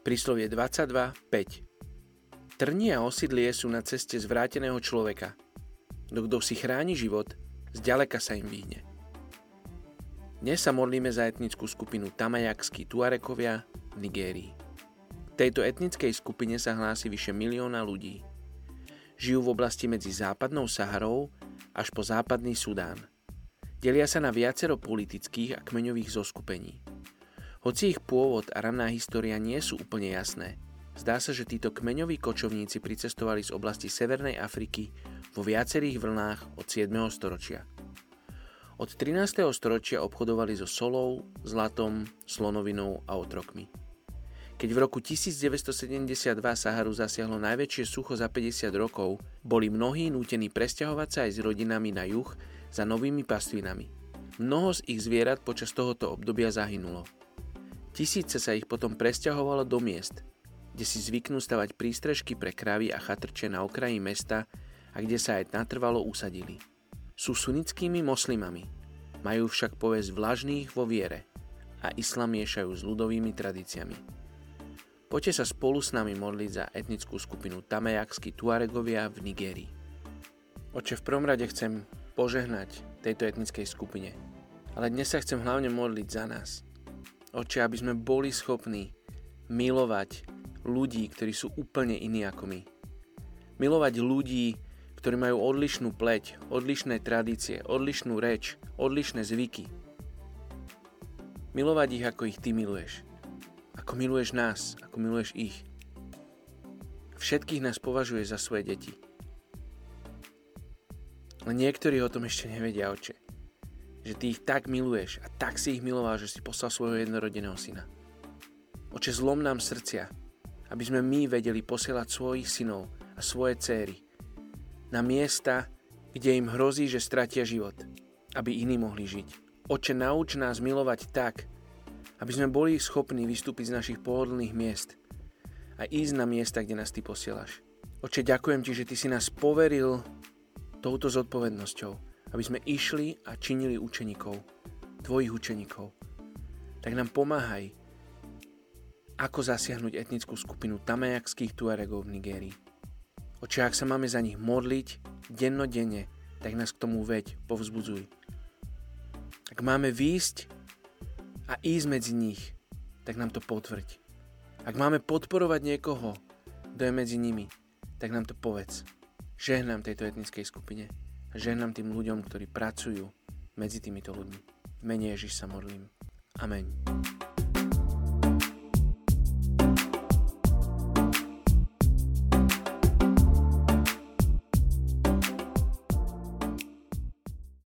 Príslovie 22.5. Trni a osidlie sú na ceste zvráteného človeka. No kto si chráni život, zďaleka sa im vyhne. Dnes sa modlíme za etnickú skupinu Tamajakskí Tuarekovia v Nigérii. V tejto etnickej skupine sa hlási vyše milióna ľudí. Žijú v oblasti medzi západnou Saharou až po západný Sudán. Delia sa na viacero politických a kmeňových zoskupení. Hoci ich pôvod a ranná história nie sú úplne jasné, zdá sa, že títo kmeňoví kočovníci pricestovali z oblasti Severnej Afriky vo viacerých vlnách od 7. storočia. Od 13. storočia obchodovali so solou, zlatom, slonovinou a otrokmi. Keď v roku 1972 Saharu zasiahlo najväčšie sucho za 50 rokov, boli mnohí nútení presťahovať sa aj s rodinami na juh za novými pastvinami. Mnoho z ich zvierat počas tohoto obdobia zahynulo. Tisíce sa ich potom presťahovalo do miest, kde si zvyknú stavať prístrežky pre kravy a chatrče na okraji mesta a kde sa aj natrvalo usadili. Sú sunnickými moslimami, majú však povesť vlažných vo viere a islam miešajú s ľudovými tradíciami. Poďte sa spolu s nami modliť za etnickú skupinu Tamejaksky Tuaregovia v Nigérii. Oče, v prvom rade chcem požehnať tejto etnickej skupine, ale dnes sa chcem hlavne modliť za nás – Oče, aby sme boli schopní milovať ľudí, ktorí sú úplne iní ako my. Milovať ľudí, ktorí majú odlišnú pleť, odlišné tradície, odlišnú reč, odlišné zvyky. Milovať ich, ako ich ty miluješ. Ako miluješ nás, ako miluješ ich. Všetkých nás považuje za svoje deti. Ale niektorí o tom ešte nevedia, oče že ty ich tak miluješ a tak si ich miloval, že si poslal svojho jednorodeného syna. Oče, zlom nám srdcia, aby sme my vedeli posielať svojich synov a svoje céry na miesta, kde im hrozí, že stratia život, aby iní mohli žiť. Oče, nauč nás milovať tak, aby sme boli schopní vystúpiť z našich pohodlných miest a ísť na miesta, kde nás Ty posielaš. Oče, ďakujem Ti, že Ty si nás poveril touto zodpovednosťou aby sme išli a činili učeníkov, tvojich učeníkov. Tak nám pomáhaj, ako zasiahnuť etnickú skupinu tamajakských tuaregov v Nigérii. Oče, ak sa máme za nich modliť dennodenne, tak nás k tomu veď, povzbudzuj. Ak máme výjsť a ísť medzi nich, tak nám to potvrď. Ak máme podporovať niekoho, kto je medzi nimi, tak nám to povedz. Žehnám tejto etnickej skupine. Ženám tým ľuďom, ktorí pracujú medzi týmito ľuďmi. V mene Ježiš sa modlím. Amen.